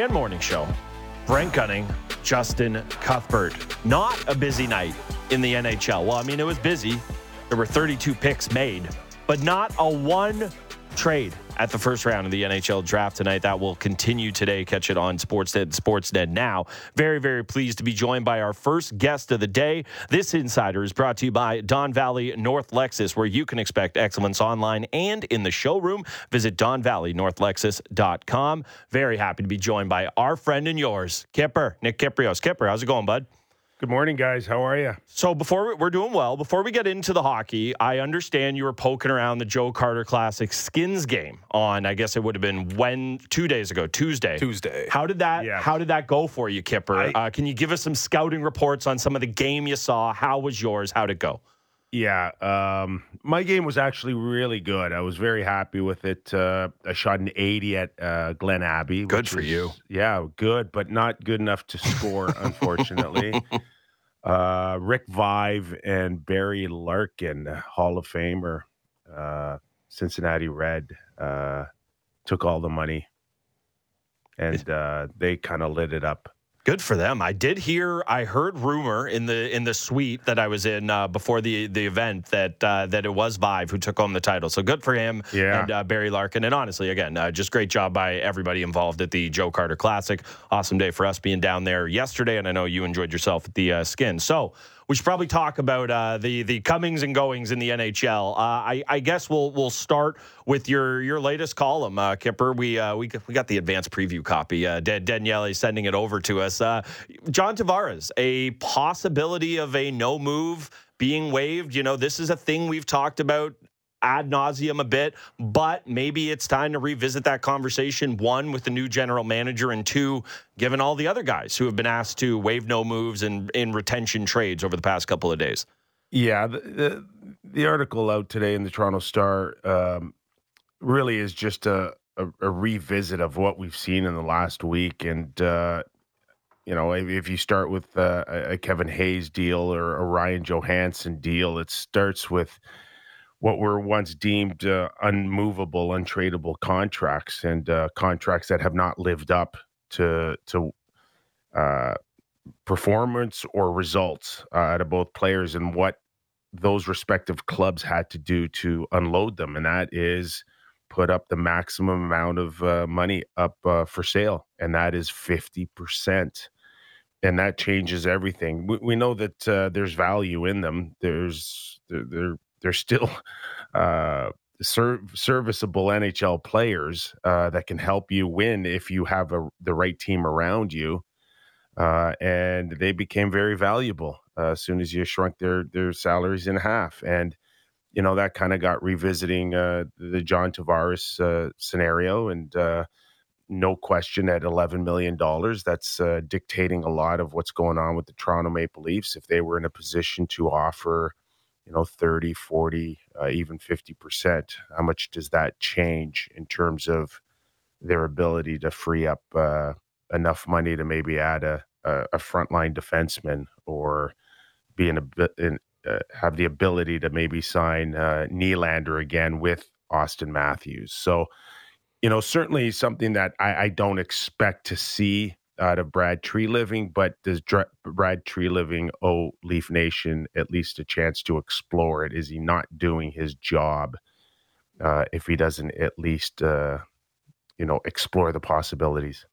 Fan Morning Show. Brent Gunning, Justin Cuthbert. Not a busy night in the NHL. Well, I mean, it was busy. There were 32 picks made, but not a one trade at the first round of the NHL draft tonight. That will continue today. Catch it on Sportsnet Sportsnet now. Very, very pleased to be joined by our first guest of the day. This insider is brought to you by Don Valley North Lexus, where you can expect excellence online and in the showroom. Visit DonValleyNorthLexus.com. Very happy to be joined by our friend and yours, Kipper, Nick Kypreos. Kipper, how's it going, bud? Good morning, guys. How are you? So before we, we're doing well, before we get into the hockey, I understand you were poking around the Joe Carter Classic skins game on. I guess it would have been when two days ago, Tuesday. Tuesday. How did that? Yeah. How did that go for you, Kipper? I- uh, can you give us some scouting reports on some of the game you saw? How was yours? How'd it go? Yeah, um, my game was actually really good. I was very happy with it. Uh, I shot an 80 at uh, Glen Abbey. Good for was- you. Yeah, good, but not good enough to score, unfortunately. Uh, Rick Vaive and Barry Larkin, Hall of Famer, uh, Cincinnati Red, uh, took all the money, and uh, they kind of lit it up. Good for them. I did hear. I heard rumor in the in the suite that I was in uh, before the the event that uh, that it was Vaive who took home the title. So good for him Yeah. and uh, Barry Larkin. And honestly, again, uh, just great job by everybody involved at the Joe Carter Classic. Awesome day for us being down there yesterday, and I know you enjoyed yourself at the uh, Skin. So we should probably talk about uh, the the comings and goings in the NHL. Uh, I, I guess we'll we'll start with your your latest column, uh, Kipper. We uh, we we got the advanced preview copy. Uh, Daniele sending it over to us. Uh, John Tavares, a possibility of a no move being waived. You know, this is a thing we've talked about ad nauseum a bit, but maybe it's time to revisit that conversation. One with the new general manager, and two, given all the other guys who have been asked to waive no moves and in retention trades over the past couple of days. Yeah, the, the the article out today in the Toronto Star um, really is just a, a, a revisit of what we've seen in the last week, and uh, you know, if, if you start with uh, a a Kevin Hayes deal or a Ryan Johansen deal, it starts with what were once deemed uh, unmovable, untradeable contracts, and uh, contracts that have not lived up to to uh, performance or results uh, out of both players and what those respective clubs had to do to unload them, and that is put up the maximum amount of uh, money up uh, for sale, and that is fifty percent, and that changes everything. We, we know that there's value in them. There's they're they're, they're still. Uh, ser- serviceable NHL players uh, that can help you win if you have a, the right team around you uh, and they became very valuable uh, as soon as you shrunk their their salaries in half. And you know that kind of got revisiting uh, the John Tavares uh, scenario, and no question at eleven million dollars, that's dictating a lot of what's going on with the Toronto Maple Leafs. If they were in a position to offer, you know, 30, 40, uh, even fifty percent, how much does that change in terms of their ability to free up? Uh, enough money to maybe add a a, a frontline defenseman or be in a in, uh, have the ability to maybe sign uh, Nylander again with Auston Matthews. So, you know, certainly something that I, I don't expect to see out of Brad Treliving, but does Dr- Brad Treliving owe Leaf Nation at least a chance to explore it? Is he not doing his job uh, if he doesn't at least, uh, you know, explore the possibilities?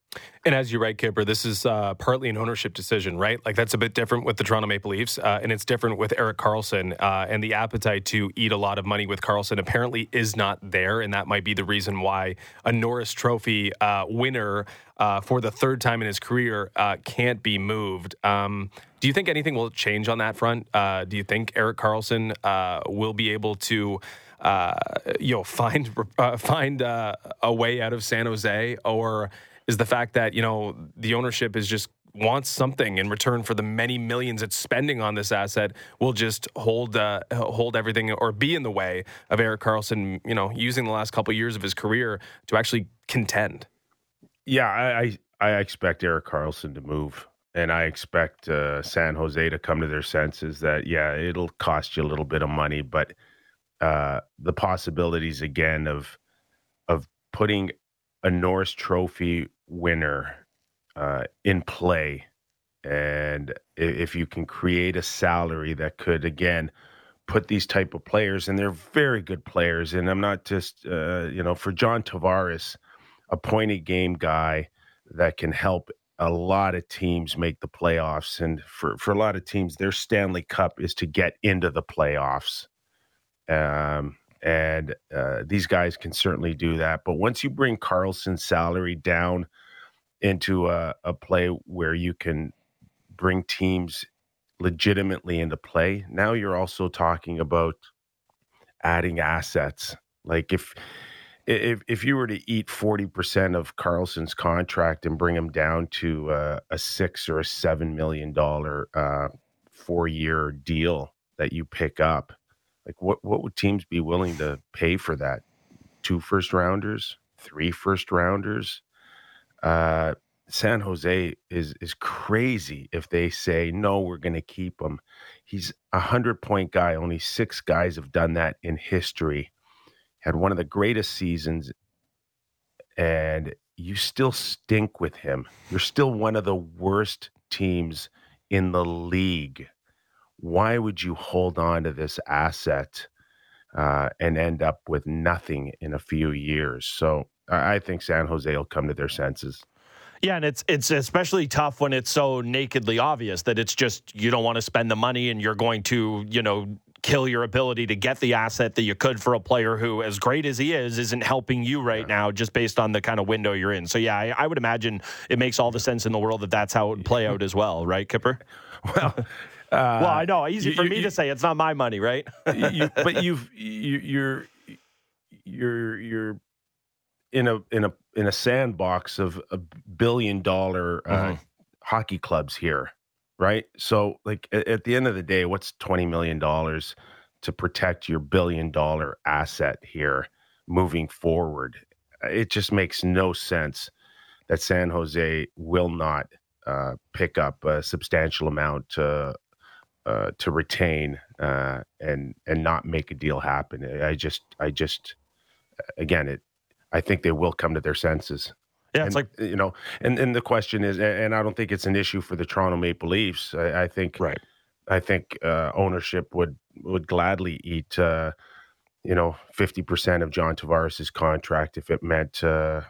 And as you write, Kipper, this is uh, partly an ownership decision, right? Like that's a bit different with the Toronto Maple Leafs, uh, and it's different with Erik Karlsson. Uh, and the appetite to eat a lot of money with Karlsson apparently is not there, and that might be the reason why a Norris Trophy uh, winner uh, for the third time in his career uh, can't be moved. Um, do you think anything will change on that front? Do you think Erik Karlsson will be able to? Uh, you know, find uh, find uh, a way out of San Jose, or is the fact that you know the ownership is just wants something in return for the many millions it's spending on this asset will just hold uh, hold everything or be in the way of Erik Karlsson, you know, using the last couple of years of his career to actually contend. Yeah, I I, I expect Erik Karlsson to move, and I expect uh, San Jose to come to their senses that yeah, it'll cost you a little bit of money, but uh, the possibilities again of of putting a Norris Trophy winner uh, in play, and if you can create a salary that could again put these type of players, and they're very good players, and I'm not just uh, you know for John Tavares, a pointed game guy that can help a lot of teams make the playoffs. And for, for a lot of teams, their Stanley Cup is to get into the playoffs. Um, and uh, these guys can certainly do that. But once you bring Karlsson's salary down into a, a play where you can bring teams legitimately into play, now you're also talking about adding assets. Like if if if you were to eat forty percent of Karlsson's contract and bring him down to uh, a six or a seven million dollar uh, four year deal that you pick up, like what what would teams be willing to pay for that? Two first rounders, three first rounders. Uh, San Jose is is crazy if they say no, we're going to keep him. He's a hundred point guy. Only six guys have done that in history had one of the greatest seasons, and you still stink with him. You're still one of the worst teams in the league. Why would you hold on to this asset uh, and end up with nothing in a few years? So I think San Jose will come to their senses. Yeah, and it's it's especially tough when it's so nakedly obvious that it's just you don't want to spend the money and you're going to, you know, kill your ability to get the asset that you could for a player who, as great as he is, isn't helping you right yeah. now just based on the kind of window you're in. So, yeah, I, I, would imagine it makes all the sense in the world that that's how it would play out as well, right, Kipper? Well, well, I know. Easy you, for you, me you, to say. It's not my money, right? but you've you, you're you're you're in a in a in a sandbox of a billion dollar uh, mm-hmm. hockey clubs here right? So, like at, at the end of the day, what's twenty million dollars to protect your billion dollar asset here moving forward? It just makes no sense that San Jose will not uh, pick up a substantial amount to uh, to retain uh, and and not make a deal happen. I just I just again it I think they will come to their senses. Yeah, it's and, like you know, and and the question is, and I don't think it's an issue for the Toronto Maple Leafs. I, I think right. I think uh, ownership would would gladly eat, uh, you know, fifty percent of John Tavares's contract if it meant, uh,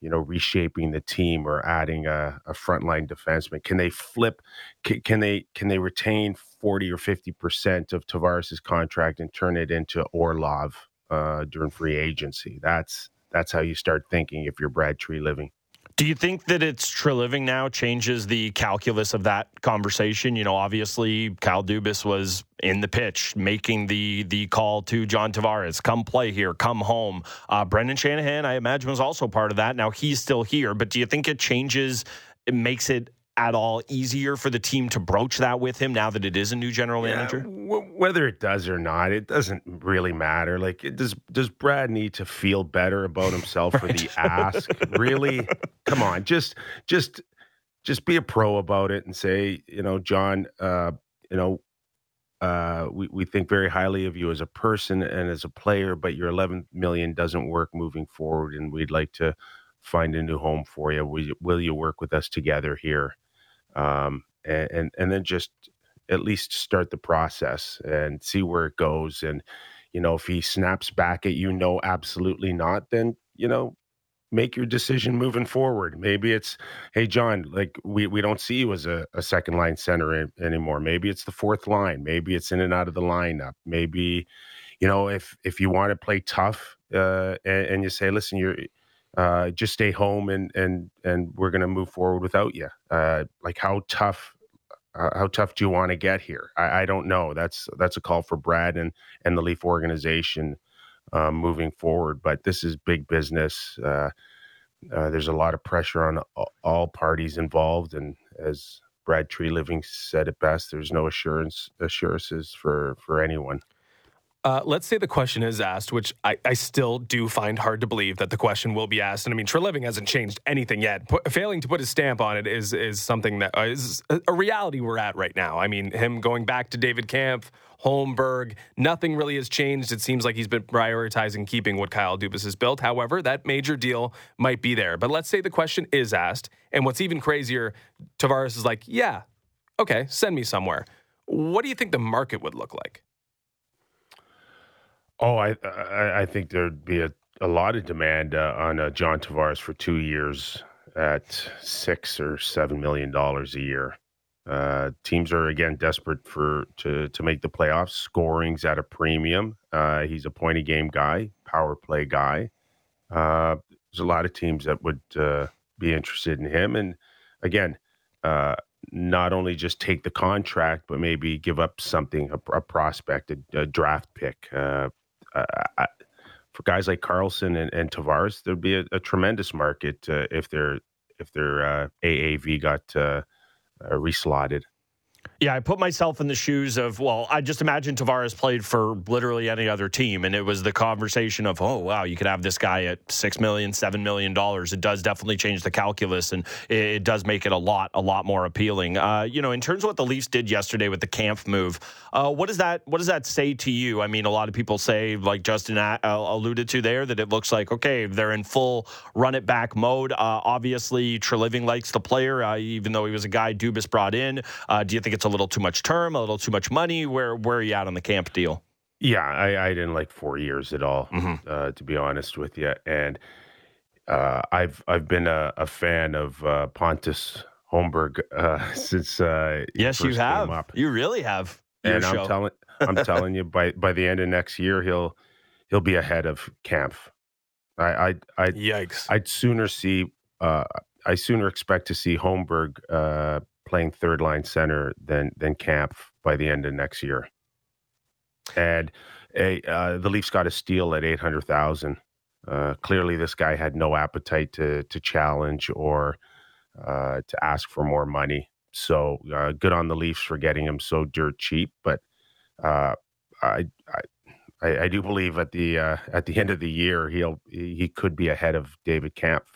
you know, reshaping the team or adding a, a frontline defenseman. Can they flip? Can, can they can they retain forty or fifty percent of Tavares's contract and turn it into Orlov uh, during free agency? That's that's how you start thinking if you're Brad Treliving. Do you think that it's Treliving now changes the calculus of that conversation? You know, obviously Kyle Dubas was in the pitch making the the call to John Tavares, come play here, come home. Uh, Brendan Shanahan, I imagine, was also part of that. Now he's still here, but do you think it changes? It makes it at all easier for the team to broach that with him now that it is a new general manager? w- whether it does or not, it doesn't really matter. Like, does does Brad need to feel better about himself right. for the ask? really? Come on, just just just be a pro about it and say, you know, John, uh, you know, uh, we, we think very highly of you as a person and as a player, but your 11 million doesn't work moving forward, and we'd like to find a new home for you. Will you, will you work with us together here? Um, and, and and then just at least start the process and see where it goes. And you know, if he snaps back at you, no, absolutely not, then you know, make your decision moving forward. Maybe it's, hey, John, like we, we don't see you as a, a second line center in, anymore. Maybe it's the fourth line. Maybe it's in and out of the lineup. Maybe, you know, if if you want to play tough uh, and, and, you say, listen, you're uh, just stay home and and and we're going to move forward without you. Uh, like how tough uh, how tough do you want to get here? I, I, don't know. That's that's a call for Brad and and the Leaf organization um, moving forward. But this is big business. Uh, uh, there's a lot of pressure on all parties involved, and as Brad Treliving said it best, there's no assurance assurances for for anyone. Uh, let's say the question is asked, which I, I, still do find hard to believe that the question will be asked. And I mean, Treliving hasn't changed anything yet. P- failing to put his stamp on it is is something that uh, is a reality we're at right now. I mean, him going back to David Kampf, Holmberg, nothing really has changed. It seems like he's been prioritizing keeping what Kyle Dubas has built. However, that major deal might be there. But let's say the question is asked, and what's even crazier, Tavares is like, "Yeah, okay, send me somewhere." What do you think the market would look like? Oh, I I, I think there'd be a, a lot of demand uh, on uh, John Tavares for two years at six or seven million dollars a year. Uh, teams are again desperate for to to make the playoffs. Scoring's at a premium. Uh, he's a point a game guy, power play guy. Uh, there's a lot of teams that would uh, be interested in him, and again, not only just take the contract, but maybe give up something, a, a prospect, a, a, draft pick, uh, uh, for guys like Karlsson and, and Tavares, there'd be a, a tremendous market uh, if their if their uh, AAV got uh, uh, reslotted. Yeah, I put myself in the shoes of, well, I just imagine Tavares played for literally any other team. And it was the conversation of, oh, wow, you could have this guy at $6 million, $7 million. It does definitely change the calculus and it, does make it a lot, a lot more appealing. Uh, you know, in terms of what the Leafs did yesterday with the Kampf move, uh, what does that what does that say to you? I mean, a lot of people say, like Justin uh, alluded to there, that it looks like, okay, they're in full run it back mode. Uh, obviously, Treliving likes the player, uh, even though he was a guy Dubas brought in. Uh, do you think it's a little too much term, a little too much money? Where where are you at on the Kampf deal? Yeah, I, I didn't like four years at all, mm-hmm. uh, to be honest with you. And uh, I've I've been a, a fan of uh, Pontus Holmberg uh, since. Uh, yes, you have. You really have. And. I'm telling I'm telling you, by by the end of next year, he'll he'll be ahead of Kampf. I I I yikes. I'd sooner see. Uh, I sooner expect to see Holmberg playing third line center than than Kampf by the end of next year. And a, uh, the Leafs got a steal at eight hundred thousand. Uh, clearly, this guy had no appetite to to challenge or uh, to ask for more money. So uh, good on the Leafs for getting him so dirt cheap. But uh, I, I I do believe at the uh, at the end of the year he'll he could be ahead of David Kampf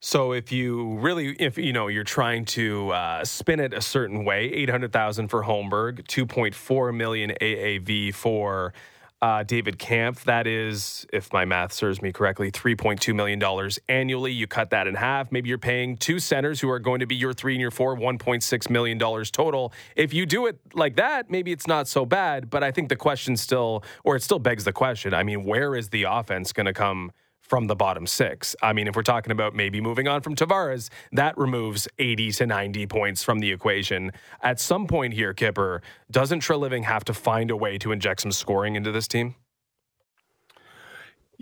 so if you really, if you know, you're trying to uh, spin it a certain way, eight hundred thousand for Holmberg, two point four million AAV for uh, David Kampf. That is, if my math serves me correctly, three point two million dollars annually. You cut that in half. Maybe you're paying two centers who are going to be your three and your four, one point six million dollars total. If you do it like that, maybe it's not so bad. But I think the question still, or it still begs the question. I mean, where is the offense going to come? From the bottom six. I mean, if we're talking about maybe moving on from Tavares, that removes 80 to 90 points from the equation. At some point here, Kipper, doesn't Treliving have to find a way to inject some scoring into this team?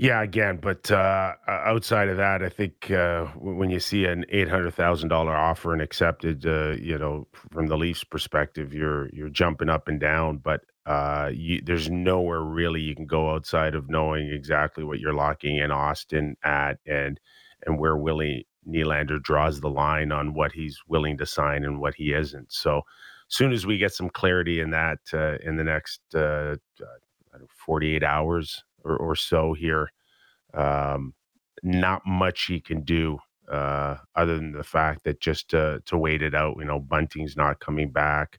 Yeah, again, but uh, outside of that, I think uh, when you see an eight hundred thousand dollar offer and accepted, uh, you know, from the Leafs' perspective, you're you're jumping up and down. But uh, you, there's nowhere really you can go outside of knowing exactly what you're locking in Auston at, and and where Willie Nylander draws the line on what he's willing to sign and what he isn't. So, as soon as we get some clarity in that uh, in the next uh, 48 hours or, or so here. Um, not much he can do uh, other than the fact that just to, to wait it out. You know, Bunting's not coming back.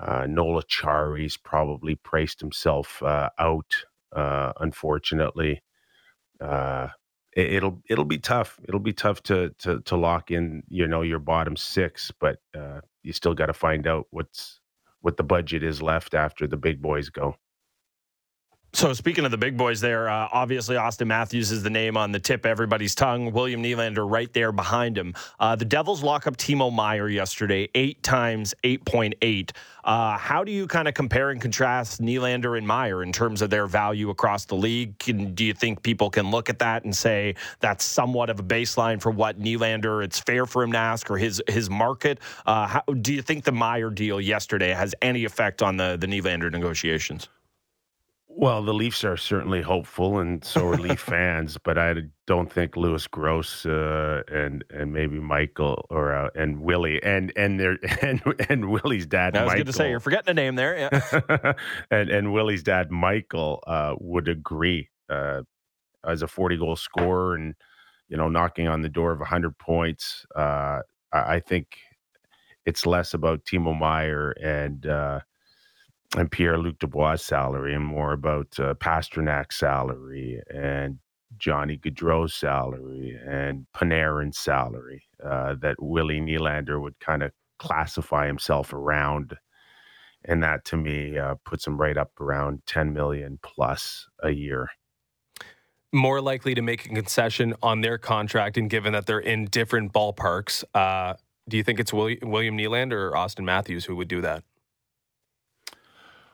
Uh, Noel Acciari's probably priced himself uh, out, uh, unfortunately. Uh, it, will it'll be tough. It'll be tough to to to lock in, you know, your bottom six, but uh, you still got to find out what's what the budget is left after the big boys go. So speaking of the big boys there, uh, obviously Auston Matthews is the name on the tip everybody's tongue. William Nylander right there behind him. Uh, the Devils lock up Timo Meier yesterday, eight times, 8.8. Uh, how do you kind of compare and contrast Nylander and Meier in terms of their value across the league? Can, do you think people can look at that and say that's somewhat of a baseline for what Nylander, it's fair for him to ask or his, his market? Uh, how, do you think the Meier deal yesterday has any effect on the, the Nylander negotiations? Well, the Leafs are certainly hopeful, and so are Leaf fans. But I don't think Lewis Gross uh, and and maybe Michael or uh, and Willie and and their and and Willie's dad. I was going to say you're forgetting a name there. Yeah, and and Willie's dad Michael uh, would agree uh, as a 40 goal scorer and you know knocking on the door of 100 points. Uh, I, I think it's less about Timo Meier and uh, and Pierre Luc Dubois' salary and more about uh, Pastrnak's salary and Johnny Gaudreau's salary and Panarin's salary uh, that Willie Nylander would kind of classify himself around. And that to me uh, puts him right up around 10 million plus a year. More likely to make a concession on their contract, and given that they're in different ballparks, uh, do you think it's William, William Nylander or Auston Matthews who would do that?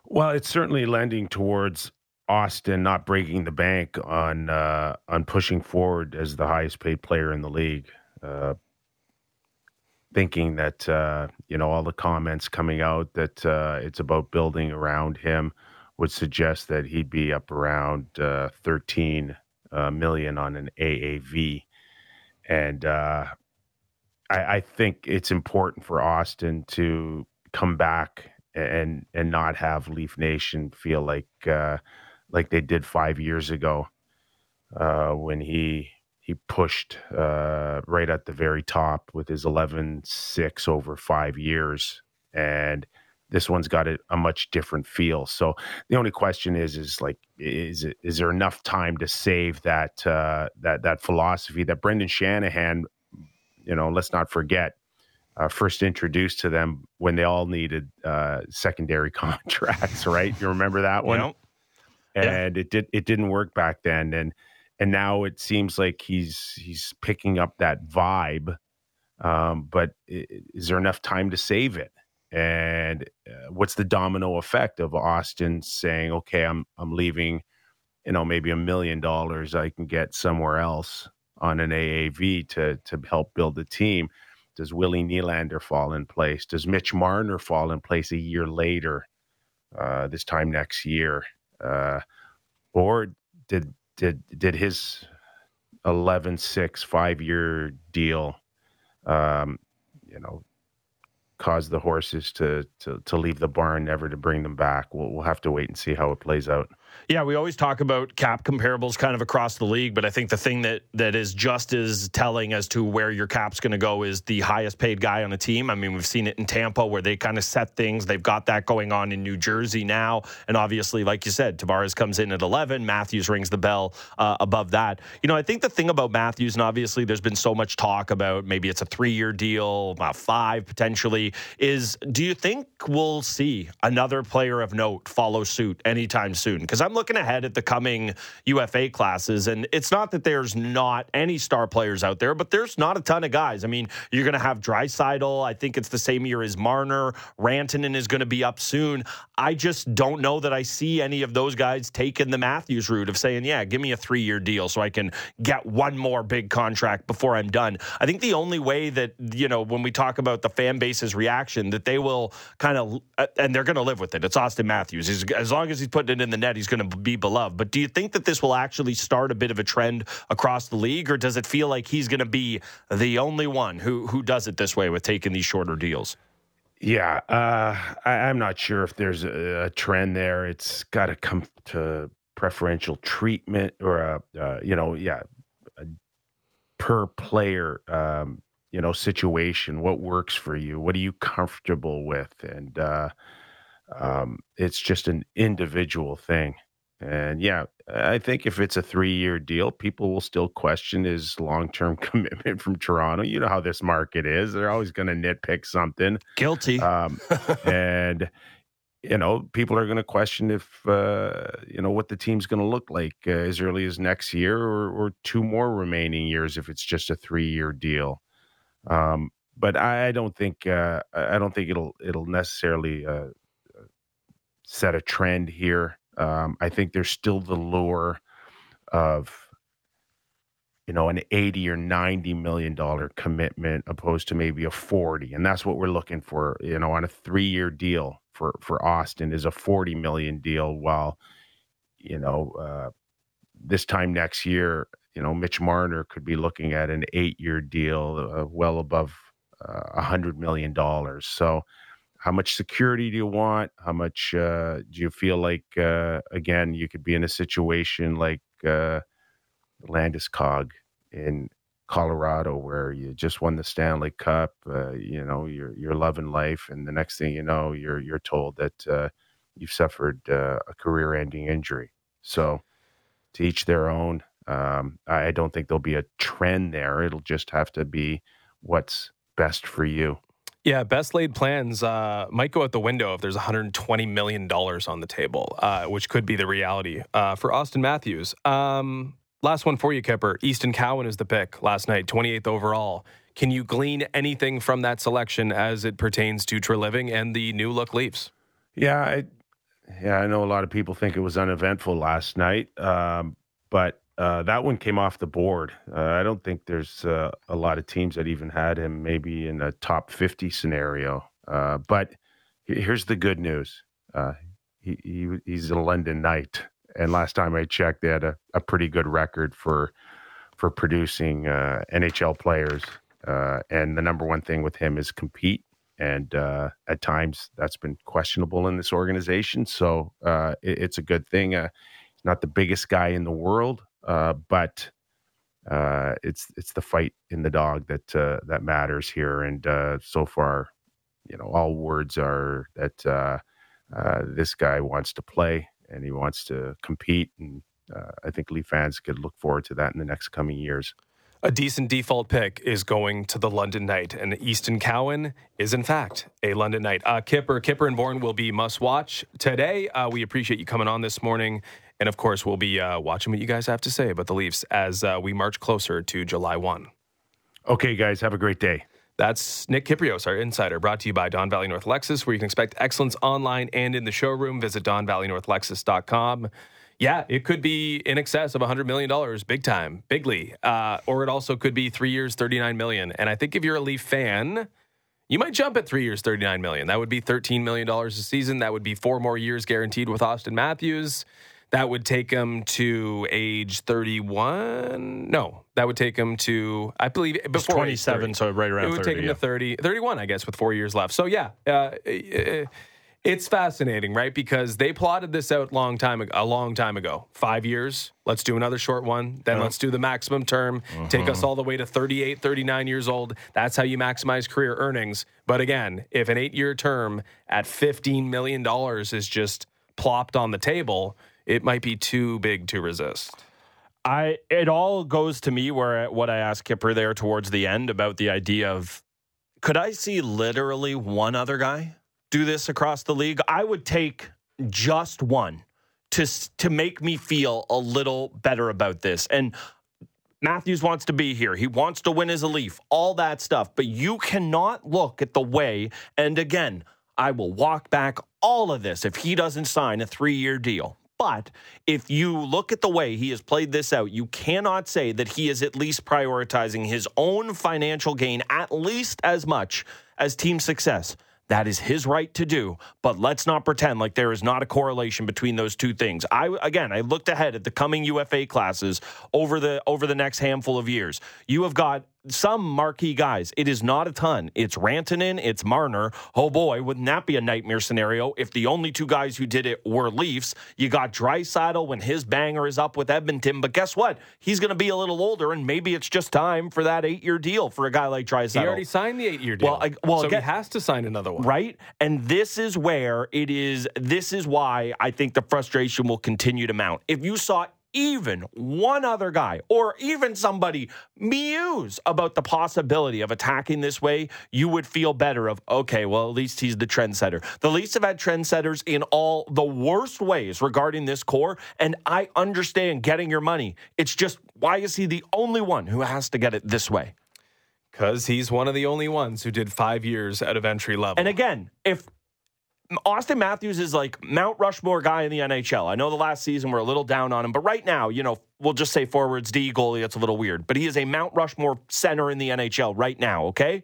Well, it's certainly lending towards Auston not breaking the bank on uh, on pushing forward as the highest paid player in the league. Uh, thinking that uh, you know all the comments coming out that uh, it's about building around him would suggest that he'd be up around uh, 13 uh, million on an AAV, and I, I think it's important for Auston to come back and and not have Leaf Nation feel like uh, like they did five years ago uh, when he he pushed uh, right at the very top with his 11-6 over five years. And this one's got a, a, much different feel. So the only question is is like is it is there enough time to save that uh, that that philosophy that Brendan Shanahan you know let's not forget uh, first introduced to them when they all needed uh, secondary contracts, right? You remember that one? Yep. And yeah. it did it didn't work back then, and and now it seems like he's he's picking up that vibe. Um, but is there enough time to save it? And uh, what's the domino effect of Auston saying, "Okay, I'm I'm leaving," you know, maybe a million dollars I can get somewhere else on an AAV to to help build the team does Willie Nylander fall in place? Does Mitch Marner fall in place a year later, uh, this time next year? Uh, or did did did his 11-6 five-year deal, um, you know, cause the horses to, to to leave the barn, never to bring them back? We'll, we'll have to wait and see how it plays out. Yeah, we always talk about cap comparables kind of across the league, but I think the thing that that is just as telling as to where your cap's going to go is the highest paid guy on a team. I mean, we've seen it in Tampa where they kind of set things. They've got that going on in New Jersey now, and obviously, like you said, Tavares comes in at 11. Matthews rings the bell uh, above that. You know, I think the thing about Matthews, and obviously, there's been so much talk about maybe it's a three-year deal, about five potentially. Is do you think we'll see another player of note follow suit anytime soon? Because I'm looking ahead at the coming UFA classes, and it's not that there's not any star players out there, but there's not a ton of guys. I mean, you're going to have Draisaitl. I think it's the same year as Marner. Rantanen is going to be up soon. I just don't know that I see any of those guys taking the Matthews route of saying, yeah, give me a three year deal so I can get one more big contract before I'm done. I think the only way that, you know, when we talk about the fan reaction, that they will kind of, and they're going to live with it. It's Auston Matthews. He's, as long as he's putting it in the net, he's going to be beloved. But do you think that this will actually start a bit of a trend across the league, or does it feel like he's going to be the only one who who does it this way with taking these shorter deals? Yeah, uh, I, am not sure if there's a, a trend there. It's got to come to preferential treatment or a, uh, you know, yeah, per player, um, you know, situation. What works for you? What are you comfortable with? And uh, um, it's just an individual thing. And yeah, I think if it's a three year deal, people will still question his long term commitment from Toronto. You know how this market is. They're always going to nitpick something. Guilty. Um, and, you know, people are going to question if, uh, you know, what the team's going to look like uh, as early as next year or, or two more remaining years if it's just a three year deal. Um, but I, I, don't think uh, I don't think it'll it'll necessarily uh, set a trend here. Um, I think there's still the lure of you know an 80 or 90 million dollar commitment opposed to maybe a 40 and that's what we're looking for you know on a 3 year deal for for Auston is a 40 million deal while you know, uh, this time next year, you know, Mitch Marner could be looking at an eight-year deal, uh, well above uh, a hundred million dollars. So, how much security do you want? How much uh, do you feel like uh, again you could be in a situation like uh, Landeskog in Colorado where you just won the Stanley Cup, you know, you're you're loving life, and the next thing you know, you're you're told that you've suffered a career-ending injury. So, to each their own. Um, I don't think there'll be a trend there. It'll just have to be what's best for you. Yeah, best laid plans uh, might go out the window if there's 120 million dollars on the table, uh, which could be the reality uh, for Auston Matthews. Um, last one for you, Kipper. Easton Cowan is the pick last night, 28th overall. Can you glean anything from that selection as it pertains to Treliving and the new look Leafs? Yeah, I, yeah, I know a lot of people think it was uneventful last night, um, but uh, that one came off the board. Uh, I don't think there's uh, a lot of teams that even had him maybe in a top 50 scenario. Uh, but here's the good news uh, he, he, he's a London Knight. And last time I checked, they had a, a pretty good record for for producing uh, NHL players. and the number one thing with him is compete. And at times that's been questionable in this organization. So it, it's a good thing. not the biggest guy in the world, uh, but uh, it's it's the fight in the dog that uh, that matters here. And uh, so far, you know, all words are that uh, uh, this guy wants to play and he wants to compete. And I think Leaf fans could look forward to that in the next coming years. A decent default pick is going to the London Knight, and Easton Cowan is in fact a London Knight. Kipper, Kipper and Bourne will be must watch today. we appreciate you coming on this morning and of course, we'll be uh, watching what you guys have to say about the Leafs as uh, we march closer to July 1. Okay, guys, have a great day. That's Nick Kypreos, our insider, brought to you by Don Valley North Lexus, where you can expect excellence online and in the showroom. Visit DonValleyNorthLexus.com. Yeah, it could be in excess of $100 million, big time, bigly. Uh, or it also could be three years, 39 million. And I think if you're a Leaf fan, you might jump at three years, 39 million. That would be $13 million a season. That would be four more years guaranteed with Auston Matthews. That would take him to age 31. No, that would take him to, I believe, before 27, so right around It would 30, take him yeah. to 30, 31, I guess, with four years left. So, yeah, uh, it's fascinating, right? Because they plotted this out long time a long time ago. Five years. Let's do another short one. Then uh-huh. let's do the maximum term. Take us uh-huh. all the way to 38, 39 years old. That's how you maximize career earnings. But again, if an eight year term at $15 million is just plopped on the table, it might be too big to resist. I it all goes to me where what I asked Kipper there towards the end about the idea of could I see literally one other guy do this across the league? I would take just one to to make me feel a little better about this. And Matthews wants to be here. He wants to win as a Leaf. All that stuff, but you cannot look at the way and again, I will walk back all of this if he doesn't sign a 3-year deal. But if you look at the way he has played this out, you cannot say that he is at least prioritizing his own financial gain at least as much as team success. That is his right to do, but let's not pretend like there is not a correlation between those two things. I again, I looked ahead at the coming UFA classes over the over the next handful of years. You have got some marquee guys. It is not a ton. It's Rantanen, it's Marner. Oh boy, wouldn't that be a nightmare scenario if the only two guys who did it were Leafs? You got Draisaitl when his banger is up with Edmonton, but guess what? He's going to be a little older, and maybe it's just time for that eight-year deal for a guy like Draisaitl. He already signed the eight-year deal. Well, I, well, so again, he has to sign another one, right? And this is where it is. This is why I think the frustration will continue to mount. If you saw even one other guy or even somebody muse about the possibility of attacking this way, you would feel better of, okay, well, at least he's the trendsetter. The Leafs have had trendsetters in all the worst ways regarding this core, and I understand getting your money. It's just, why is he the only one who has to get it this way? Because he's one of the only ones who did five years out of entry level. And again, if Auston Matthews is like Mount Rushmore guy in the NHL. I know the last season we're a little down on him, but right now, you know, we'll just say forwards D goalie. It's a little weird, but he is a Mount Rushmore center in the NHL right now. Okay,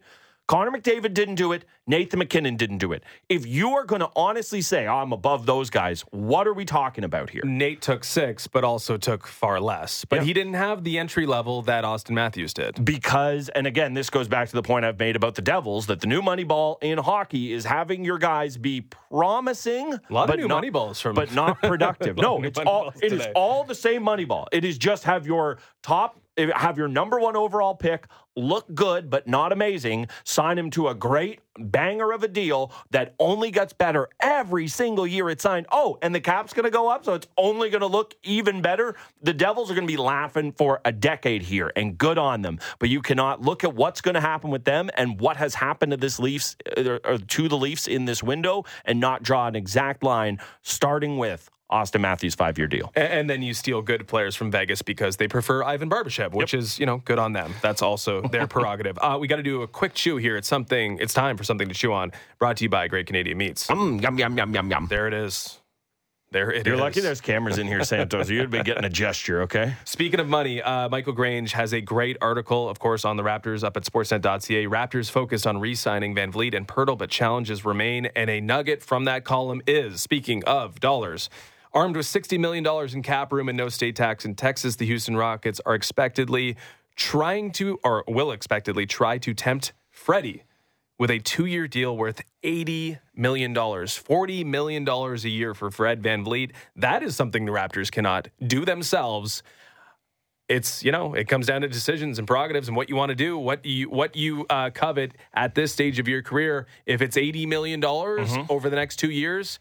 Connor McDavid didn't do it. Nathan MacKinnon didn't do it. If you are going to honestly say, oh, I'm above those guys, what are we talking about here? Nate took six, but also took far less. But Yeah. he didn't have the entry level that Auston Matthews did. Because, and again, this goes back to the point I've made about the Devils that the new money ball in hockey is having your guys be promising, A lot but of new not, money balls from but not productive. No, it's all it is all the same money ball. It is just have your top, have your number one overall pick look good but not amazing. Sign him to a great banger of a deal that only gets better every single year it's signed. Oh, and the cap's going to go up, so it's only going to look even better. The Devils are going to be laughing for a decade here, and good on them. But you cannot look at what's going to happen with them and what has happened to this Leafs uh, or to the Leafs in this window, and not draw an exact line starting with Auston Matthews five year deal. And then you steal good players from Vegas because they prefer Ivan Barbashev, which is, you know, good on them. That's also their prerogative. Uh, we got to do a quick chew here. It's something, it's time for something to chew on. Brought to you by Great Canadian Meats. Mm, yum yum yum yum yum. There it is. There it You're is. lucky there's cameras in here, Santos. You'd been getting a gesture, okay? Speaking of money, uh, Michael Grange has a great article, of course, on the Raptors up at sportsnet.ca. Raptors focused on re signing VanVleet and Poeltl, but challenges remain. And a nugget from that column is speaking of dollars. Armed with $60 million in cap room and no state tax in Texas, the Houston Rockets are expectedly trying to, or will expectedly try to tempt Freddie with a two year deal worth $80 million, $40 million a year for Fred VanVleet. That is something the Raptors cannot do themselves. It's, you know, it comes down to decisions and prerogatives and what you want to do, what you, what you uh, covet at this stage of your career. If it's $80 million over the next two years,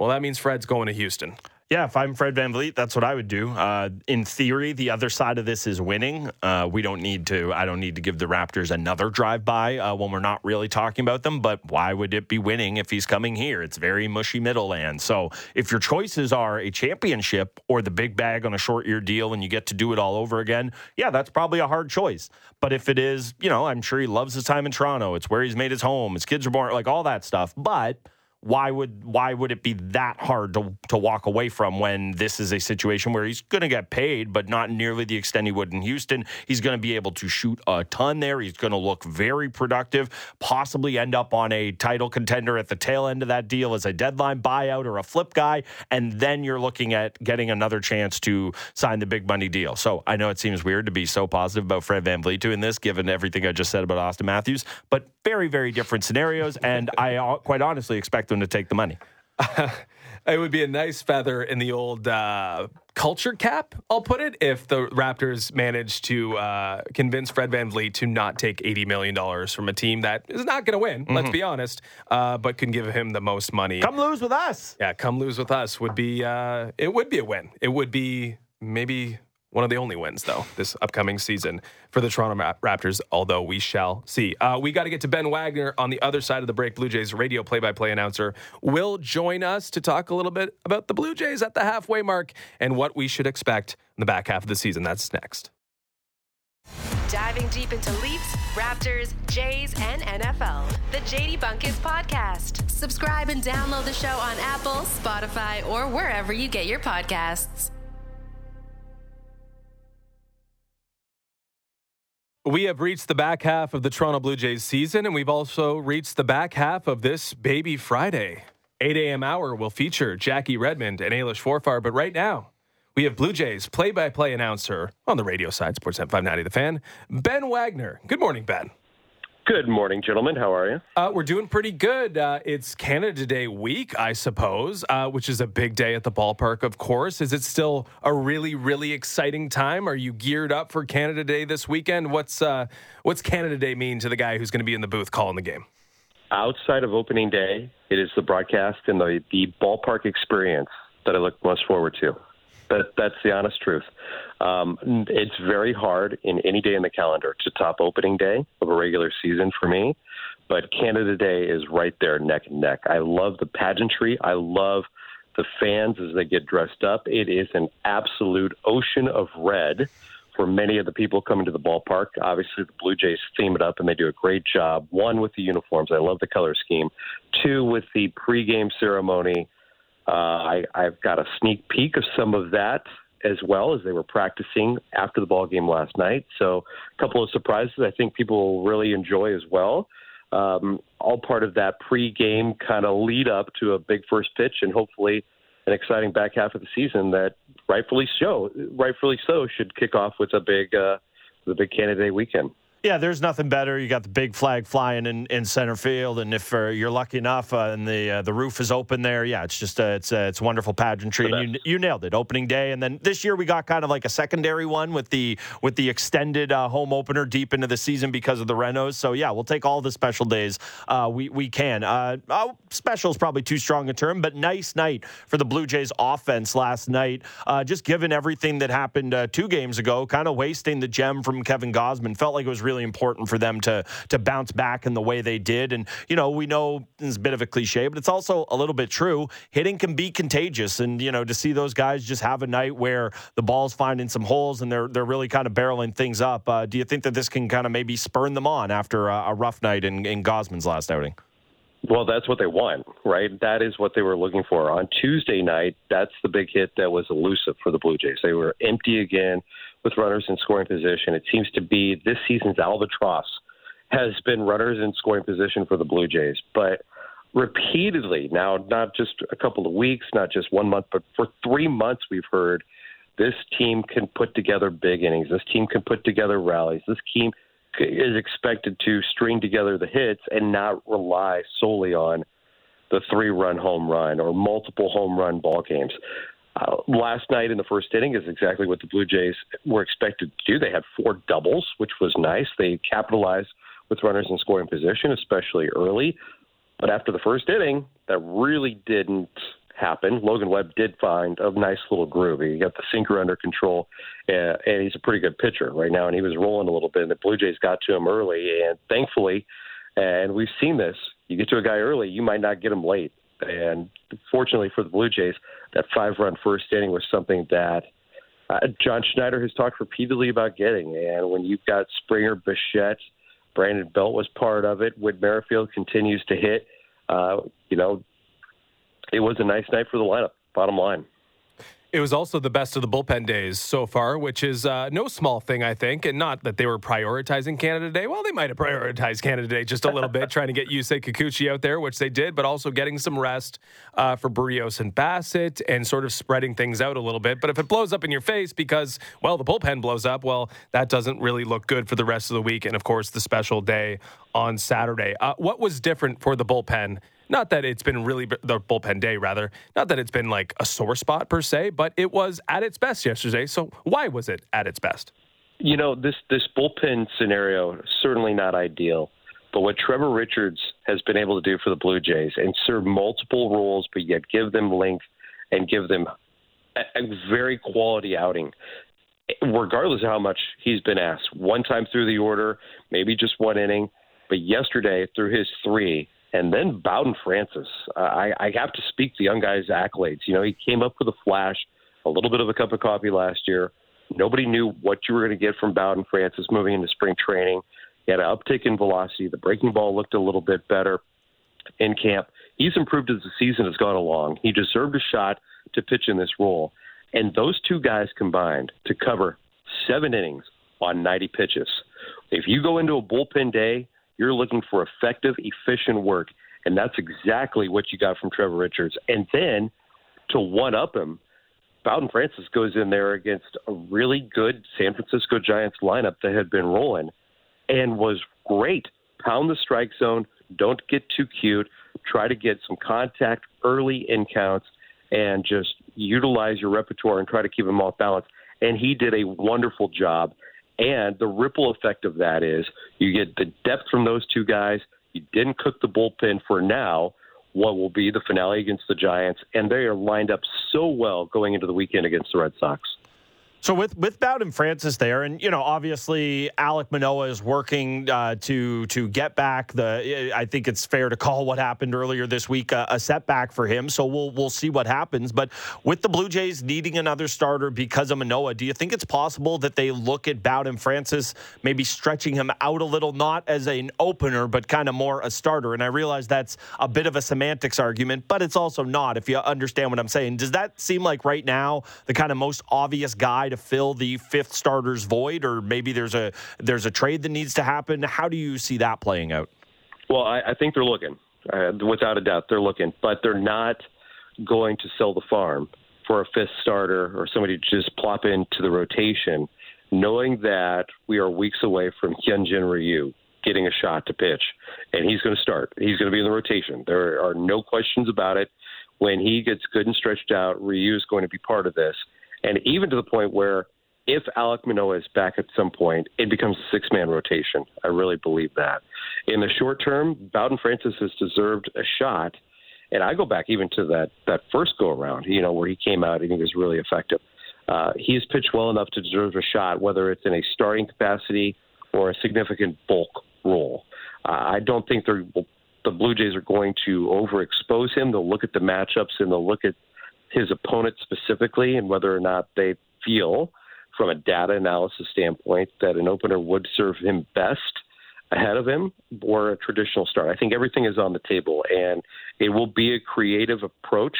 well, that means Fred's going to Houston. Yeah, if I'm Fred VanVleet, that's what I would do. Uh, in theory, the other side of this is winning. Uh, we don't need to. I don't need to give the Raptors another drive by uh, when we're not really talking about them. But why would it be winning if he's coming here? It's very mushy middle land. So if your choices are a championship or the big bag on a short year deal, and you get to do it all over again, yeah, that's probably a hard choice. But if it is, you know, I'm sure he loves his time in Toronto. It's where he's made his home. His kids are born, like all that stuff. But why would why would it be that hard to to walk away from when this is a situation where he's going to get paid but not nearly the extent he would in Houston? He's going to be able to shoot a ton there. He's going to look very productive possibly end up on a title contender at the tail end of that deal as a deadline buyout or a flip guy and then you're looking at getting another chance to sign the big money deal. So I know it seems weird to be so positive about Fred VanVleet doing this given everything I just said about Auston Matthews but very very different scenarios and I quite honestly expect them to take the money It would be a nice feather in the old uh, culture cap, I'll put it, if the Raptors managed to uh, convince Fred VanVleet to not take $80 million from a team that is not going to win, let's be honest, uh, but can give him the most money. come lose with us yeah, come lose with us would be, uh, it would be a win. It would be maybe one of the only wins, though, this upcoming season for the Toronto Rap- Raptors, although we shall see. Uh, we got to get to Ben Wagner on the other side of the break. Blue Jays radio play by play announcer will join us to talk a little bit about the Blue Jays at the halfway mark and what we should expect in the back half of the season. That's next. Diving deep into Leafs, Raptors, Jays, and NFL. The JD Bunkis Podcast. Subscribe and download the show on Apple, Spotify, or wherever you get your podcasts. We have reached the back half of the Toronto Blue Jays season, and we've also reached the back half of this Baby Friday. 8 a.m. hour will feature Jackie Redmond and Ailish Forfar, but right now, we have Blue Jays play by play announcer on the radio side, Sportsnet 590 The Fan, Ben Wagner. Good morning, Ben. Good morning, gentlemen. How are you? Uh, we're doing pretty good. Uh, it's Canada Day week, I suppose, uh, which is a big day at the ballpark, of course. Is it still a really, really exciting time? Are you geared up for Canada Day this weekend? What's uh, what's Canada Day mean to the guy who's going to be in the booth calling the game? Outside of opening day, it is the broadcast and the, the ballpark experience that I look most forward to. That, that's the honest truth. Um, it's very hard in any day in the calendar to top opening day of a regular season for me, but Canada Day is right there neck and neck. I love the pageantry. I love the fans as they get dressed up. It is an absolute ocean of red for many of the people coming to the ballpark. Obviously, the Blue Jays theme it up and they do a great job. One, with the uniforms. I love the color scheme. Two, with the pregame ceremony. Uh, I, I've got a sneak peek of some of that as well as they were practicing after the ball game last night. So, a couple of surprises I think people will really enjoy as well. um, all part of that pre-game kind of lead up to a big first pitch and hopefully an exciting back half of the season that rightfully so, rightfully so, should kick off with a big, uh, the big candidate weekend. Yeah, there's nothing better. You got the big flag flying in, in center field, and if uh, you're lucky enough uh, and the uh, the roof is open there, yeah, it's just uh, it's uh, it's wonderful pageantry, and you you nailed it. Opening day, and then this year we got kind of like a secondary one with the with the extended uh, home opener deep into the season because of the Renos. So yeah, we'll take all the special days we we can. Oh, special is probably too strong a term, but nice night for the Blue Jays offense last night. just given everything that happened two games ago, kind of wasting the gem from Kevin Gausman, felt like it was really important for them to to bounce back in the way they did. And you know, we know it's a bit of a cliche, but it's also a little bit true. Hitting can be contagious, and you know, to see those guys just have a night where the ball's finding some holes and they're they're really kind of barreling things up. Uh, do you think that this can kind of maybe spurn them on after a, a rough night in, in Gausman's last outing? Well, that's what they want, right? That is what they were looking for. On Tuesday night, that's the big hit that was elusive for the Blue Jays. They were empty again with runners in scoring position. It seems to be this season's albatross has been runners in scoring position for the Blue Jays. But repeatedly, now not just a couple of weeks, not just one month, but for three months, we've heard this team can put together big innings. This team can put together rallies. This team is expected to string together the hits and not rely solely on the three run home run or multiple home run ball games. Uh, last night in the first inning is exactly what the Blue Jays were expected to do. They had four doubles, which was nice. They capitalized with runners in scoring position, especially early. But after the first inning, that really didn't happen. Logan Webb did find a nice little groove. He got the sinker under control, uh, and he's a pretty good pitcher right now. And he was rolling a little bit, and the Blue Jays got to him early. And thankfully, and we've seen this, you get to a guy early, you might not get him late. And fortunately for the Blue Jays, that five run first inning was something that uh, John Schneider has talked repeatedly about getting. And when you've got Springer, Bichette, Brandon Belt was part of it, Whit Merrifield continues to hit. Uh, you know, it was a nice night for the lineup, bottom line. It was also the best of the bullpen days so far, which is uh, no small thing, I think. And not that they were prioritizing Canada Day. Well, they might have prioritized Canada Day just a little bit, trying to get Yusei Kikuchi out there, which they did, but also getting some rest uh, for Berrios and Bassitt and sort of spreading things out a little bit. But if it blows up in your face because, well, the bullpen blows up, well, that doesn't really look good for the rest of the week. And of course, the special day on Saturday. Uh, what was different for the bullpen? Not that it's been really the bullpen day, rather. Not that it's been like a sore spot per se, but it was at its best yesterday. So why was it at its best? You know, this this bullpen scenario certainly not ideal. But what Trevor Richards has been able to do for the Blue Jays and serve multiple roles, but yet give them length and give them a, a very quality outing, regardless of how much he's been asked. One time through the order, maybe just one inning, but yesterday through his three, and then Bowden Francis. Uh, I, I have to speak the young guy's accolades. You know, he came up with a flash, a little bit of a cup of coffee last year. Nobody knew what you were going to get from Bowden Francis moving into spring training. He had an uptick in velocity. The breaking ball looked a little bit better in camp. He's improved as the season has gone along. He deserved a shot to pitch in this role. And those two guys combined to cover seven innings on 90 pitches. If you go into a bullpen day you're looking for effective, efficient work. And that's exactly what you got from Trevor Richards. And then to one up him, Bowden Francis goes in there against a really good San Francisco Giants lineup that had been rolling and was great. Pound the strike zone, don't get too cute, try to get some contact early in counts, and just utilize your repertoire and try to keep them off balance. And he did a wonderful job. And the ripple effect of that is you get the depth from those two guys. You didn't cook the bullpen for now. What will be the finale against the Giants, and they are lined up so well going into the weekend against the Red Sox. So with with Bowden Francis there, and you know, obviously Alek Manoah is working uh, to to get back the. I think it's fair to call what happened earlier this week a, a, setback for him. So we'll we'll see what happens. But with the Blue Jays needing another starter because of Manoah, do you think it's possible that they look at Bowden Francis maybe stretching him out a little, not as an opener, but kind of more a starter? And I realize that's a bit of a semantics argument, but it's also not. If you understand what I'm saying, does that seem like right now the kind of most obvious guy? To fill the fifth starter's void, or maybe there's a there's a trade that needs to happen. How do you see that playing out? Well, I, I think they're looking, uh, without a doubt, they're looking, but they're not going to sell the farm for a fifth starter or somebody to just plop into the rotation, knowing that we are weeks away from Hyunjin Ryu getting a shot to pitch, and he's going to start. He's going to be in the rotation. There are no questions about it. When he gets good and stretched out, Ryu is going to be part of this, and even to the point where if Alek Manoah is back at some point, it becomes a six man rotation. I really believe that. In the short term, Bowden Francis has deserved a shot. And I go back even to that, that first go around, you know, where he came out and he was really effective. Uh, he's pitched well enough to deserve a shot, whether it's in a starting capacity or a significant bulk role. Uh, I don't think the Blue Jays are going to overexpose him. They'll look at the matchups and they'll look at his opponent specifically and whether or not they feel from a data analysis standpoint that an opener would serve him best ahead of him or a traditional start. I think everything is on the table, and it will be a creative approach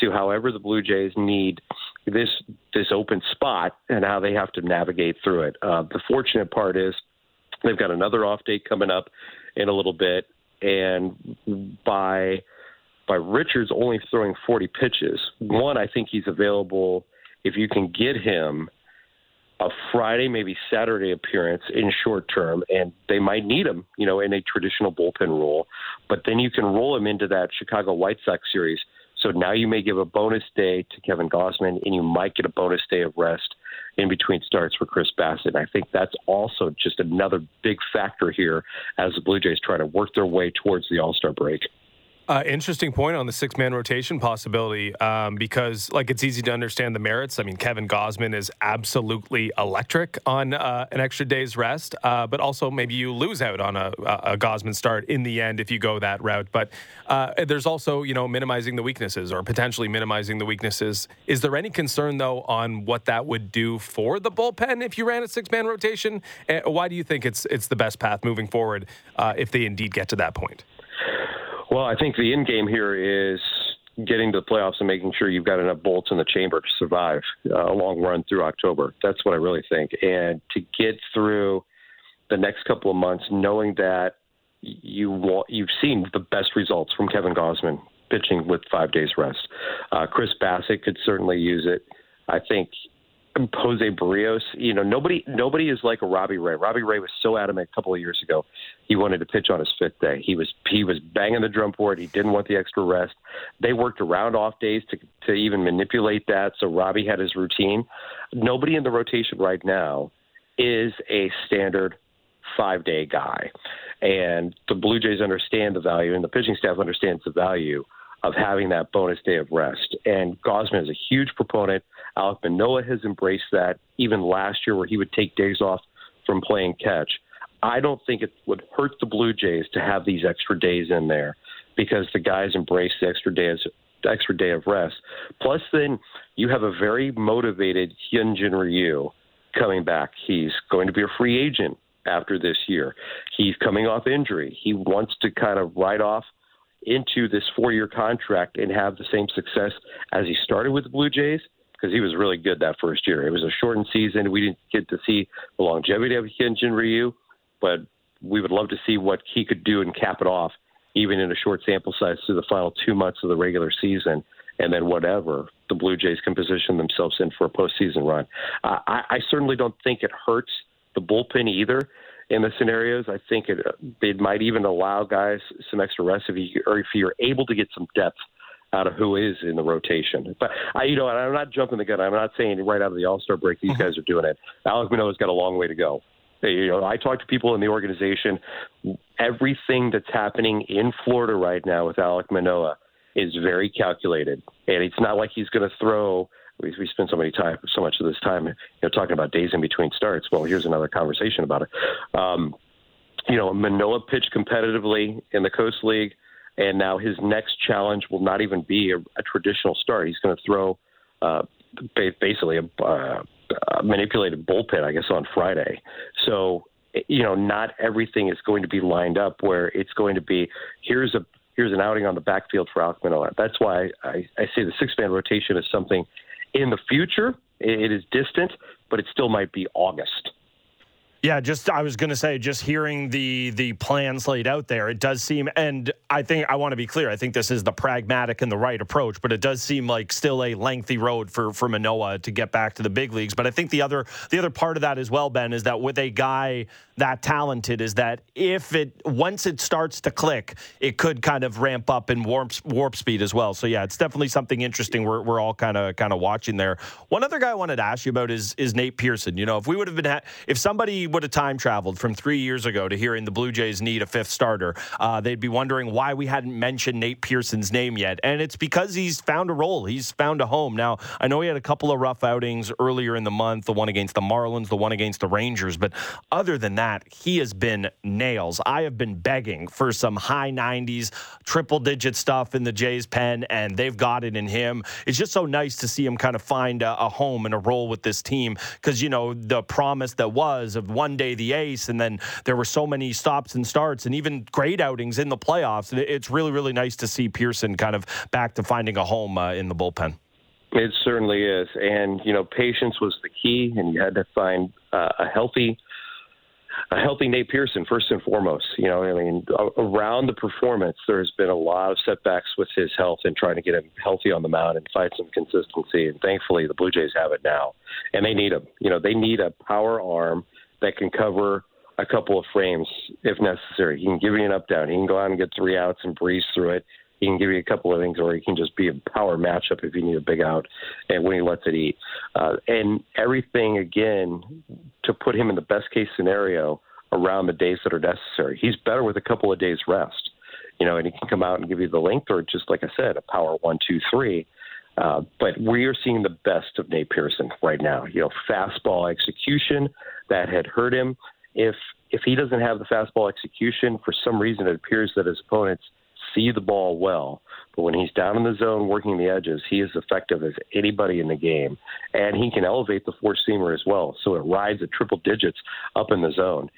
to however the Blue Jays need this this open spot and how they have to navigate through it. Uh, the fortunate part is they've got another off date coming up in a little bit, and by by Richards only throwing 40 pitches, one I think he's available if you can get him a Friday, maybe Saturday appearance in short term, and they might need him, you know, in a traditional bullpen role. But then you can roll him into that Chicago White Sox series. So now you may give a bonus day to Kevin Gausman, and you might get a bonus day of rest in between starts for Chris Bassitt. And I think that's also just another big factor here as the Blue Jays try to work their way towards the All Star break. Uh, interesting point on the six man rotation possibility um, because, like, it's easy to understand the merits. I mean, Kevin Gausman is absolutely electric on uh, an extra day's rest, uh, but also maybe you lose out on a, a Gausman start in the end if you go that route. But uh, there's also, you know, minimizing the weaknesses or potentially minimizing the weaknesses. Is there any concern, though, on what that would do for the bullpen if you ran a six man rotation? why do you think it's, it's the best path moving forward uh, if they indeed get to that point? Well, I think the end game here is getting to the playoffs and making sure you've got enough bolts in the chamber to survive uh, a long run through October. That's what I really think. And to get through the next couple of months, knowing that you want, you've seen the best results from Kevin Gausman pitching with five days rest. Uh, Chris Bassitt could certainly use it. I think Jose Berrios. You know, nobody nobody is like a Robbie Ray. Robbie Ray was so adamant a couple of years ago. He wanted to pitch on his fifth day. He was he was banging the drum for it. He didn't want the extra rest. They worked around off days to to even manipulate that. So Robbie had his routine. Nobody in the rotation right now is a standard five day guy. And the Blue Jays understand the value, and the pitching staff understands the value of having that bonus day of rest. And Gausman is a huge proponent Alek Manoah has embraced that even last year where he would take days off from playing catch. I don't think it would hurt the Blue Jays to have these extra days in there because the guys embrace the extra days extra day of rest. Plus then you have a very motivated Hyunjin Ryu coming back. He's going to be a free agent after this year. He's coming off injury. He wants to kind of ride off into this four year contract and have the same success as he started with the Blue Jays because he was really good that first year. It was a shortened season. We didn't get to see the longevity of Hyunjin Ryu, but we would love to see what he could do and cap it off, even in a short sample size, through the final two months of the regular season. And then whatever the Blue Jays can position themselves in for a postseason run. I, I certainly don't think it hurts the bullpen either in the scenarios. I think it it might even allow guys some extra rest if you or if you're able to get some depth out of who is in the rotation. But I, you know, I'm not jumping the gun. I'm not saying right out of the All Star break these mm-hmm. guys are doing it. Alek Manoah's got a long way to go. You know, I talk to people in the organization. Everything that's happening in Florida right now with Alek Manoah is very calculated, and it's not like he's going to throw. We, we spend so many time, so much of this time, you know, talking about days in between starts. Well, here's another conversation about it. Um, you know, Manoah pitched competitively in the Coast League and now his next challenge will not even be a, a traditional start. He's going to throw uh, basically a, uh, a manipulated bullpen, I guess, on Friday. So you know, not everything is going to be lined up where it's going to be here's a here's an outing on the backfield for Alek Manoah. That's why I, I say the six man rotation is something in the future. It is distant, but it still might be August. Yeah, just I was going to say, just hearing the the plans laid out there, it does seem, and I think I want to be clear. I think this is the pragmatic and the right approach, but it does seem like still a lengthy road for for Manoah to get back to the big leagues. But I think the other the other part of that as well, Ben, is that with a guy that talented, is that if it once it starts to click, it could kind of ramp up in warp warp speed as well. So yeah, it's definitely something interesting. We're we're all kind of kind of watching there. One other guy I wanted to ask you about is is Nate Pearson. You know, if we would have been ha- if somebody would have time traveled from three years ago to hearing the Blue Jays need a fifth starter, uh, they'd be wondering why we hadn't mentioned Nate Pearson's name yet. And it's because he's found a role, he's found a home. Now, I know he had a couple of rough outings earlier in the month the one against the Marlins, the one against the Rangers. But other than that, he has been nails. I have been begging for some high 90s, triple digit stuff in the Jays pen, and they've got it in him. It's just so nice to see him kind of find a, a home and a role with this team because, you know, the promise that was of one day the ace, and then there were so many stops and starts, and even great outings in the playoffs. It's really, really nice to see Pearson kind of back to finding a home uh, in the bullpen. It certainly is, and you know, patience was the key, and you had to find uh, a healthy a healthy Nate Pearson first and foremost. You know, I mean, around the performance, there has been a lot of setbacks with his health and trying to get him healthy on the mound and find some consistency. And thankfully, the Blue Jays have it now, and they need him. You know, they need a power arm that can cover a couple of frames if necessary. He can give you an up down. He can go out and get three outs and breeze through it. He can give you a couple of innings, or he can just be a power matchup if you need a big out, and when he lets it eat. Uh, and everything again to put him in the best case scenario around the days that are necessary. He's better with a couple of days rest, you know, and he can come out and give you the length, or just like I said, a power one, two, three. Uh, but we are seeing the best of Nate Pearson right now. You know, fastball execution that had hurt him. If if he doesn't have the fastball execution, for some reason it appears that his opponents see the ball well. But when he's down in the zone working the edges, he is effective as anybody in the game. And he can elevate the four seamer as well. So it rides at triple digits up in the zone.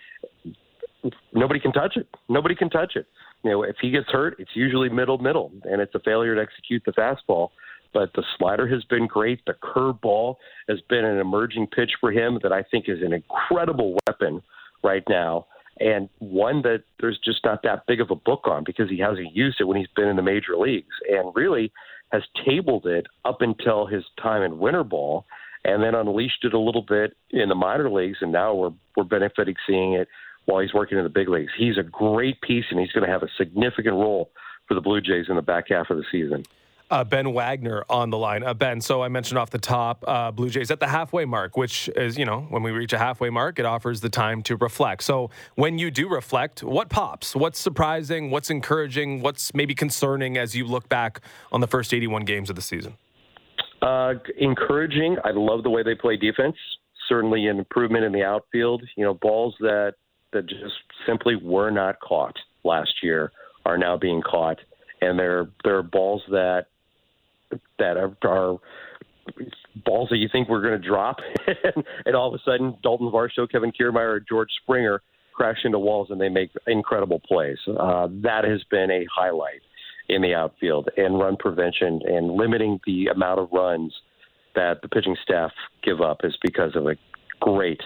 Nobody can touch it. Nobody can touch it. You know, if he gets hurt, it's usually middle middle, and it's a failure to execute the fastball. But the slider has been great. The curveball has been an emerging pitch for him that I think is an incredible weapon right now and one that there's just not that big of a book on because he hasn't used it when he's been in the major leagues and really has tabled it up until his time in winter ball and then unleashed it a little bit in the minor leagues and now we're we're benefiting seeing it while he's working in the big leagues. He's a great piece and he's going to have a significant role for the Blue Jays in the back half of the season uh, Ben Wagner on the line. Uh, ben, so I mentioned off the top, uh, Blue Jays at the halfway mark, which is, you know, when we reach a halfway mark, it offers the time to reflect. So when you do reflect, what pops? What's surprising? What's encouraging? What's maybe concerning as you look back on the first 81 games of the season? Uh, encouraging. I love the way they play defense. Certainly an improvement in the outfield. You know, balls that that just simply were not caught last year are now being caught, and they're they're balls that that are, are balls that you think we're going to drop, and, and all of a sudden Dalton Varsho, Kevin Kiermaier, or George Springer crash into walls and they make incredible plays. Uh, that has been a highlight in the outfield and run prevention and limiting the amount of runs that the pitching staff give up is because of a great,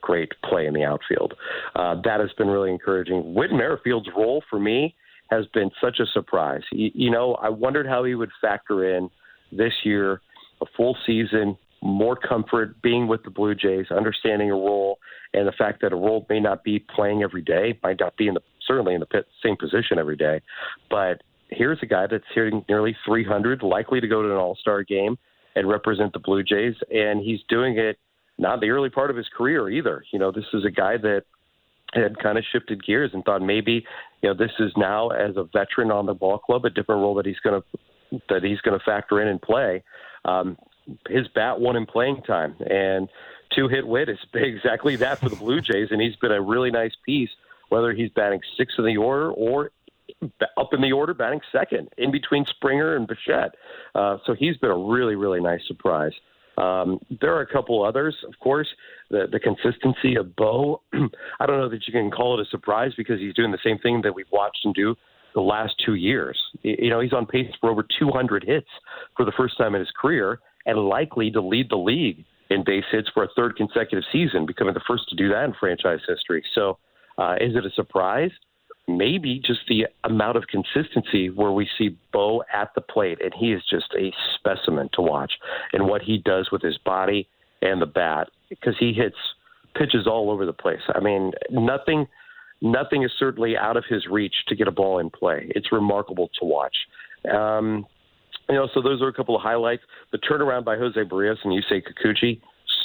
great play in the outfield. Uh, that has been really encouraging. Whit Merrifield's role for me has been such a surprise. You know, I wondered how he would factor in this year, a full season, more comfort being with the Blue Jays, understanding a role, and the fact that a role may not be playing every day, might not be in the certainly in the same position every day, but here's a guy that's hitting nearly 300, likely to go to an All Star game and represent the Blue Jays, and he's doing it not the early part of his career either. You know, this is a guy that had kind of shifted gears and thought maybe you know this is now as a veteran on the ball club a different role that he's going to that he's going to factor in and play. Um, his bat won him playing time, and two hit Whit is exactly that for the Blue Jays, and he's been a really nice piece. Whether he's batting sixth in the order or up in the order, batting second in between Springer and Bichette. Uh, so he's been a really, really nice surprise. Um, there are a couple others, of course. The the consistency of Bo, I don't know that you can call it a surprise because he's doing the same thing that we've watched him do the last two years. You know, he's on pace for over 200 hits for the first time in his career, and likely to lead the league in base hits for a third consecutive season, becoming the first to do that in franchise history. So, uh, is it a surprise? Maybe just the amount of consistency where we see Bo at the plate, and he is just a specimen to watch, and what he does with his body and the bat, because he hits pitches all over the place. I mean, nothing nothing is certainly out of his reach to get a ball in play. It's remarkable to watch. Um, you know, so those are a couple of highlights. The turnaround by Jose Berrios and Yusei Kikuchi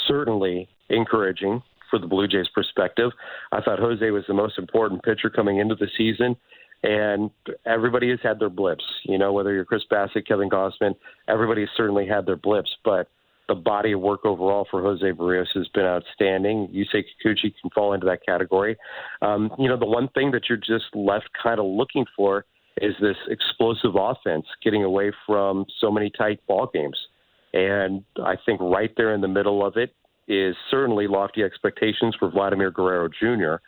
certainly encouraging for the Blue Jays' perspective. I thought Jose was the most important pitcher coming into the season, and everybody has had their blips. You know, whether you're Chris Bassitt, Kevin Gausman, everybody has certainly had their blips, but the body of work overall for Jose Berrios has been outstanding. Yusei Kikuchi can fall into that category. Um, you know, the one thing that you're just left kind of looking for is this explosive offense getting away from so many tight ball games. And I think right there in the middle of it is certainly lofty expectations for Vladimir Guerrero Jr.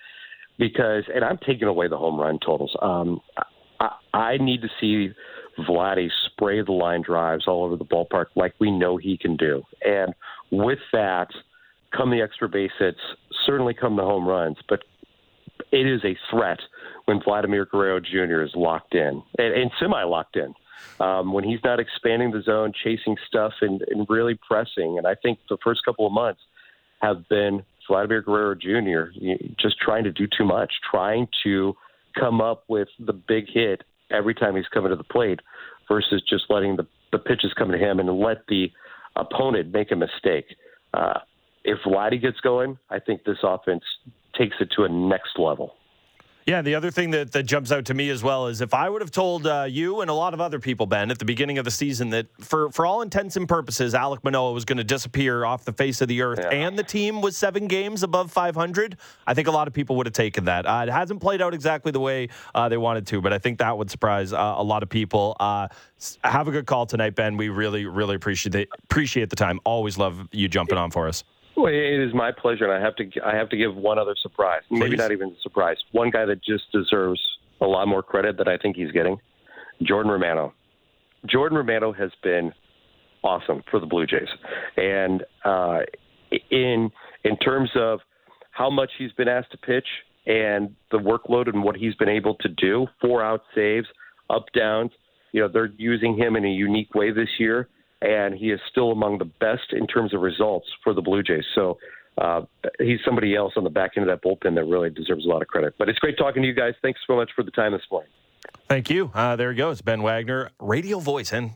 Because, and I'm taking away the home run totals. Um, I, I need to see Vladdy spray the line drives all over the ballpark like we know he can do. And with that, come the extra base hits, certainly come the home runs, but it is a threat when Vladimir Guerrero Jr. is locked in and, and semi locked in. Um, when he's not expanding the zone, chasing stuff, and, and really pressing. And I think the first couple of months have been Vladimir Guerrero Jr. just trying to do too much, trying to come up with the big hit every time he's coming to the plate versus just letting the, the pitches come to him and let the opponent make a mistake. Uh, if Vladdy gets going, I think this offense takes it to a next level. Yeah, the other thing that, that jumps out to me as well is if I would have told uh, you and a lot of other people, Ben, at the beginning of the season that for, for all intents and purposes, Alek Manoah was going to disappear off the face of the earth yeah. and the team was seven games above 500, I think a lot of people would have taken that. Uh, it hasn't played out exactly the way uh, they wanted to, but I think that would surprise uh, a lot of people. Uh, have a good call tonight, Ben. We really, really appreciate the, appreciate the time. Always love you jumping on for us. Well, it is my pleasure, and I have to I have to give one other surprise. Please. Maybe not even a surprise. One guy that just deserves a lot more credit that I think he's getting. Jordan Romano. Jordan Romano has been awesome for the Blue Jays, and uh, in in terms of how much he's been asked to pitch and the workload and what he's been able to do, four out saves, up downs. You know, they're using him in a unique way this year and he is still among the best in terms of results for the Blue Jays. So uh, he's somebody else on the back end of that bullpen that really deserves a lot of credit. But it's great talking to you guys. Thanks so much for the time this morning. Thank you. Uh, there he goes, Ben Wagner, radio voice and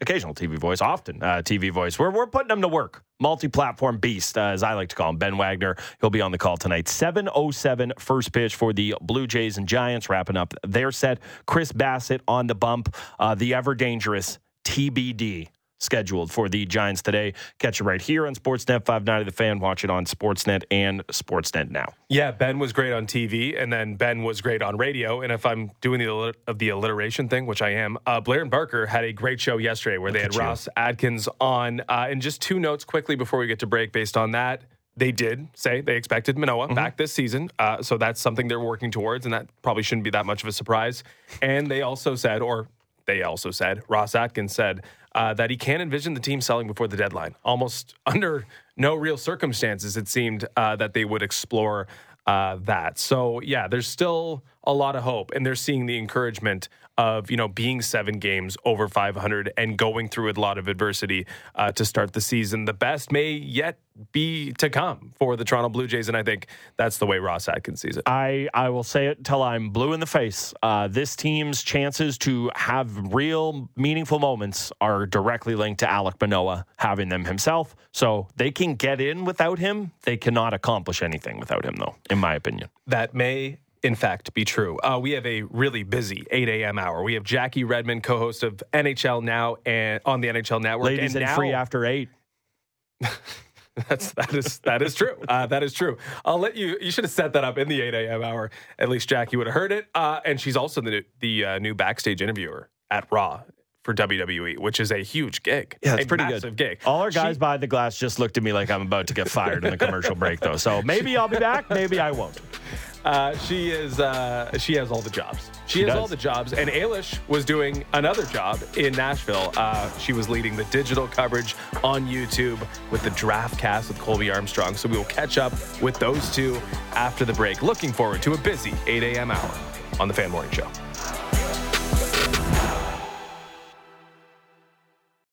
occasional TV voice, often uh, TV voice. We're, we're putting him to work. Multi platform beast, uh, as I like to call him, Ben Wagner. He'll be on the call tonight. 7.07 first pitch for the Blue Jays and Giants, wrapping up their set. Chris Bassitt on the bump, uh, the ever dangerous TBD scheduled for the Giants today. Catch it right here on Sportsnet 590 The Fan. Watch it on Sportsnet and Sportsnet now. Yeah, Ben was great on TV, and then Ben was great on radio. And if I'm doing the of the alliteration thing, which I am, uh, Blair and Barker had a great show yesterday where Look they had Ross Atkins on. Uh, and just two notes quickly before we get to break based on that. They did say they expected Manoah mm-hmm. back this season. Uh, so that's something they're working towards, and that probably shouldn't be that much of a surprise. And they also said, or they also said, Ross Atkins said, uh, that he can't envision the team selling before the deadline. Almost under no real circumstances, it seemed uh, that they would explore uh, that. So, yeah, there's still a lot of hope, and they're seeing the encouragement of you know being seven games over 500 and going through a lot of adversity uh, to start the season. The best may yet be to come for the Toronto Blue Jays, and I think that's the way Ross Atkins sees it. I I will say it till I'm blue in the face. Uh, this team's chances to have real meaningful moments are directly linked to Alek Manoah having them himself. So they can get in without him. They cannot accomplish anything without him, though, in my opinion. That may in fact, be true. Uh, we have a really busy 8 a.m. hour. We have Jackie Redmond, co-host of NHL Now and on the NHL Network, ladies and, now, free after eight. That's that is that is true. Uh, that is true. I'll let you. You should have set that up in the 8 a.m. hour. At least Jackie would have heard it. Uh, and she's also the the uh, new backstage interviewer at Raw for WWE, which is a huge gig. Yeah, it's pretty good. gig. All our guys she, by the glass just looked at me like I'm about to get fired in the commercial break, though. So maybe I'll be back. Maybe I won't. Uh, she is. Uh, she has all the jobs. She, She has does. all the jobs. And Ailish was doing another job in Nashville. Uh, she was leading the digital coverage on YouTube with the draft cast with Colby Armstrong. So we will catch up with those two after the break. Looking forward to a busy 8 a.m. hour on the Fan Morning Show.